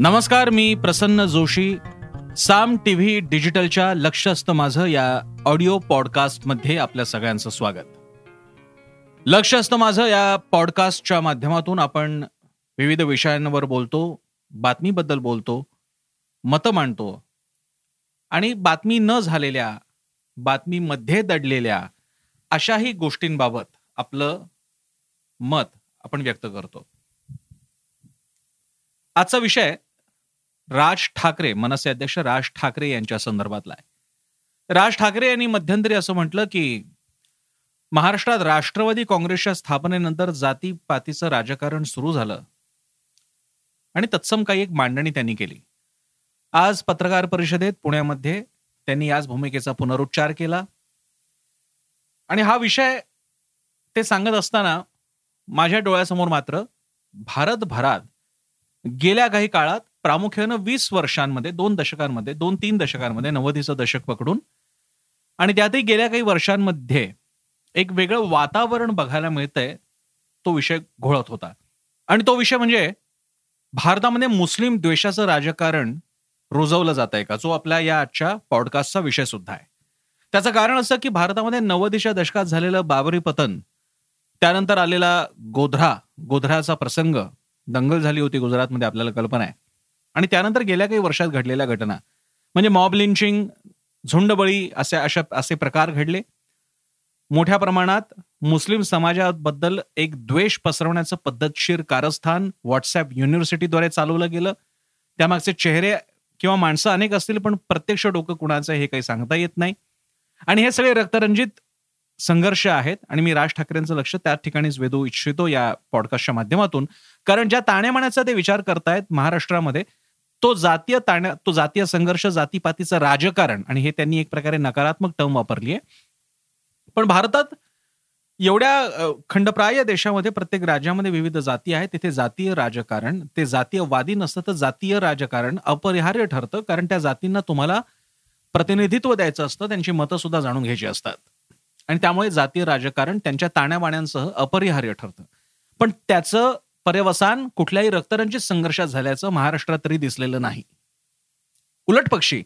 नमस्कार मी प्रसन्न जोशी. साम टीव्ही डिजिटलच्या लक्ष असतं माझं या ऑडिओ पॉडकास्टमध्ये आपल्या सगळ्यांचं स्वागत. लक्ष असतं माझं या पॉडकास्टच्या माध्यमातून आपण विविध विषयांवर बोलतो बातमीबद्दल बोलतो मतं मांडतो आणि बातमी न झालेल्या बातमीमध्ये दडलेल्या अशाही गोष्टींबाबत आपलं मत आपण व्यक्त करतो. आजचा विषय राज ठाकरे मनसे अध्यक्ष राज ठाकरे यांच्या संदर्भातला आहे. राज ठाकरे यांनी मध्यंतरी असं म्हटलं की महाराष्ट्रात राष्ट्रवादी काँग्रेसच्या स्थापनेनंतर जातीपातीचं राजकारण सुरू झालं. आणि तत्सम काही एक मांडणी त्यांनी केली. आज पत्रकार परिषदेत पुण्यामध्ये त्यांनी याच भूमिकेचा पुनरुच्चार केला. आणि हा विषय ते सांगत असताना माझ्या डोळ्यासमोर मात्र भारतभरात गेल्या काही काळात प्रामुख्यानं वीस वर्षांमध्ये दोन दशकांमध्ये दोन तीन दशकांमध्ये नव्वदीचं दशक पकडून. आणि त्यातही गेल्या काही वर्षांमध्ये एक वेगळं वातावरण बघायला मिळतंय तो विषय घोळत होता. आणि तो विषय म्हणजे भारतामध्ये मुस्लिम द्वेषाचं राजकारण रुजवलं जात आहे का? जो आपल्या या आजच्या पॉडकास्टचा विषय सुद्धा आहे. त्याचं कारण असं की भारतामध्ये नव्वदीच्या दशकात झालेलं बाबरी पतन त्यानंतर आलेला गोध्रा गोध्राचा प्रसंग दंगल झाली होती गुजरातमध्ये आपल्याला कल्पना आहे. आणि त्यानंतर गेल्या काही वर्षात घडलेल्या घटना. म्हणजे मॉब लिंचिंग झुंडबळी असे अशा असे प्रकार घडले. मोठ्या प्रमाणात मुस्लिम समाजाबद्दल एक द्वेष पसरवण्याचं पद्धतशीर कारस्थान व्हॉट्सअप युनिव्हर्सिटीद्वारे चालवलं गेलं. त्यामागचे चेहरे किंवा माणसं अनेक असतील पण प्रत्यक्ष डोकं कुणाचं हे काही सांगता येत नाही. आणि हे सगळे रक्तरंजित संघर्ष आहेत आणि मी राज ठाकरेंचं लक्ष त्या ठिकाणीच वेधू इच्छितो या पॉडकास्टच्या माध्यमातून. कारण ज्या ताण्यामाण्याचा ते विचार करतायत महाराष्ट्रामध्ये तो जातीय ताण्या तो जातीय संघर्ष जातीपातीचं राजकारण आणि हे त्यांनी एक प्रकारे नकारात्मक टर्म वापरली आहे. पण भारतात एवढ्या खंडप्राय देशामध्ये प्रत्येक राज्यामध्ये विविध जाती आहेत. तिथे जातीय राजकारण ते जातीयवादी नसतं तर जातीय राजकारण अपरिहार्य ठरतं. कारण त्या जातींना तुम्हाला प्रतिनिधित्व द्यायचं असतं त्यांची मतं सुद्धा जाणून घ्यायची असतात. आणि त्यामुळे जातीय राजकारण त्यांच्या ताण्याबाण्यांसह अपरिहार्य ठरतं. पण त्याचं पर्यवसान कुठल्याही रक्तरंजित संघर्षात झाल्याचं महाराष्ट्रात तरी दिसलेलं नाही. उलट पक्षी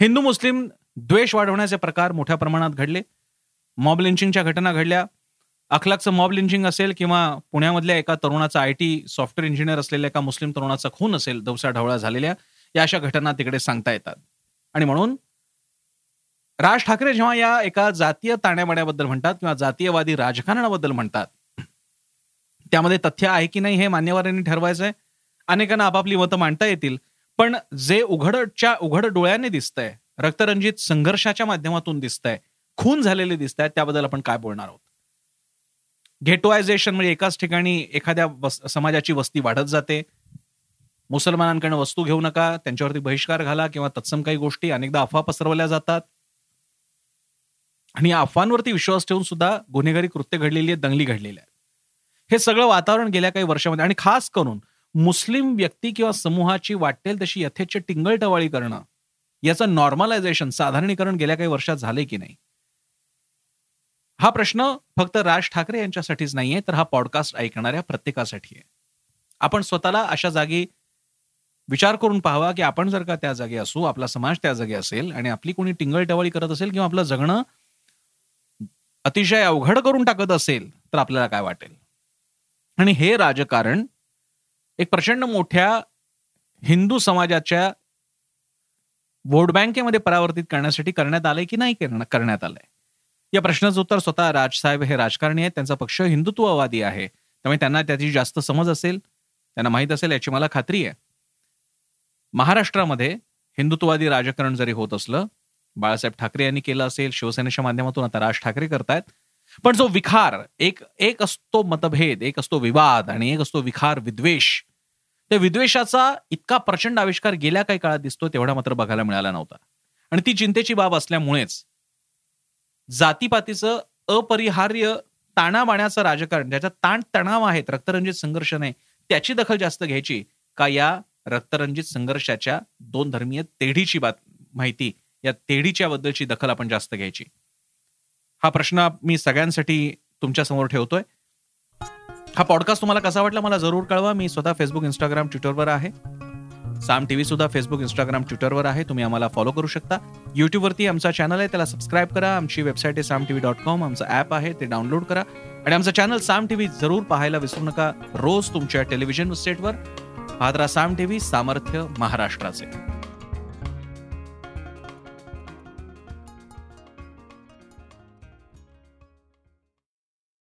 हिंदू मुस्लिम द्वेष वाढवण्याचे प्रकार मोठ्या प्रमाणात घडले. मॉब लिंचिंगच्या घटना घडल्या. अखलाकचं मॉब लिंचिंग असेल किंवा पुण्यामधल्या एका तरुणाचा आय टी सॉफ्टवेअर इंजिनियर असलेल्या एका मुस्लिम तरुणाचा खून असेल दवसा ढवळा झालेल्या या अशा घटना तिकडे सांगता येतात. आणि म्हणून राज ठाकरे जेव्हा या एका जातीय ताण्याबाण्याबद्दल म्हणतात किंवा जातीयवादी राजकारणाबद्दल म्हणतात त्यामध्ये तथ्य आहे की नाही हे मान्यवरांनी ठरवायचं आहे अनेकांना आपापली मतं मांडता येतील. पण जे उघडच्या उघड डोळ्याने दिसतंय रक्तरंजित संघर्षाच्या माध्यमातून दिसतंय खून झालेले दिसत आहेत त्याबद्दल आपण काय बोलणार आहोत? घेटोआयझेशन म्हणजे एकाच ठिकाणी एखाद्या समाजाची वस्ती वाढत जाते. मुसलमानांकडनं वस्तू घेऊ नका त्यांच्यावरती बहिष्कार घाला किंवा तत्सम काही गोष्टी अनेकदा अफवा पसरवल्या जातात. आणि या अफवांवरती विश्वास ठेवून सुद्धा गुन्हेगारी कृत्य घडलेली आहेत दंगली घडलेल्या आहेत. हे सगळं वातावरण गेल्या काही वर्षामध्ये. आणि खास करून मुस्लिम व्यक्ती किंवा समूहाची वाटेल तशी यथेच्छ टिंगलटवाळी करणं याचं नॉर्मलायझेशन साधारणीकरण गेल्या काही वर्षात झाले की नाही? हा प्रश्न फक्त राज ठाकरे यांच्यासाठीच नाहीये तर हा पॉडकास्ट ऐकणाऱ्या प्रत्येकासाठी आहे. आपण स्वतःला अशा जागी विचार करून पाहावा की आपण जर का त्या जागी असू आपला समाज त्या जागी असेल आणि आपली कोणी टिंगलटवाळी करत असेल किंवा आपलं जगणं अतिशय अवघड करून टाकत असेल तर आपल्याला काय वाटेल? आणि हे राजकारण एक प्रचंड मोठ्या हिंदू समाजाच्या वोट बँकेमध्ये परावर्तित करण्यासाठी करण्यात आलंय की नाही करण्यात आलंय? या प्रश्नाचं उत्तर स्वतः राजसाहेब हे राजकारणी आहेत त्यांचा पक्ष हिंदुत्ववादी आहे. त्यामुळे त्यांना त्याची जास्त समज असेल त्यांना माहीत असेल याची मला खात्री आहे. महाराष्ट्रामध्ये हिंदुत्ववादी राजकारण जरी होत असलं बाळासाहेब ठाकरे यांनी केलं असेल शिवसेनेच्या माध्यमातून आता राज ठाकरे करतायत पण जो विखार एक एक असतो मतभेद एक असतो विवाद आणि एक असतो विखार विद्वेष. त्या विद्वेषाचा इतका प्रचंड आविष्कार गेल्या काही काळात दिसतो तेवढा मात्र बघायला मिळाला नव्हता. आणि ती चिंतेची बाब असल्यामुळेच जातीपातीचं अपरिहार्य ताणाबाण्याचं राजकारण ज्याच्यात ताण तणाव आहेत रक्तरंजित संघर्ष नाही त्याची दखल जास्त घ्यायची का या रक्तरंजित संघर्षाच्या दोन धर्मीय तेढीची बात माहिती या तेढीच्या बद्दलची दखल आपण जास्त घ्यायची. हा प्रश्न मी सगळ्यांसाठी तुमच्यासमोर ठेवतोय. हा पॉडकास्ट तुम्हाला कसा वाटला मला जरूर कळवा. मी स्वतः फेसबुक इंस्टाग्राम ट्विटरवर आहे. साम टीव्ही सुद्धा फेसबुक इंस्टाग्राम ट्विटरवर आहे. तुम्ही आम्हाला फॉलो करू शकता. युट्यूबवरती आमचा चॅनल आहे. त्याला सबस्क्राईब करा. आमची वेबसाईट आहे साम टीव्ही डॉट कॉम आमचं ॲप आहे. ते डाउनलोड करा. आणि आमचं चॅनल साम टीव्ही जरूर पाहायला विसरू नका. रोज तुमच्या टेलिव्हिजन सेटवर पाहत राहा साम टीव्ही सामर्थ्य महाराष्ट्राचे.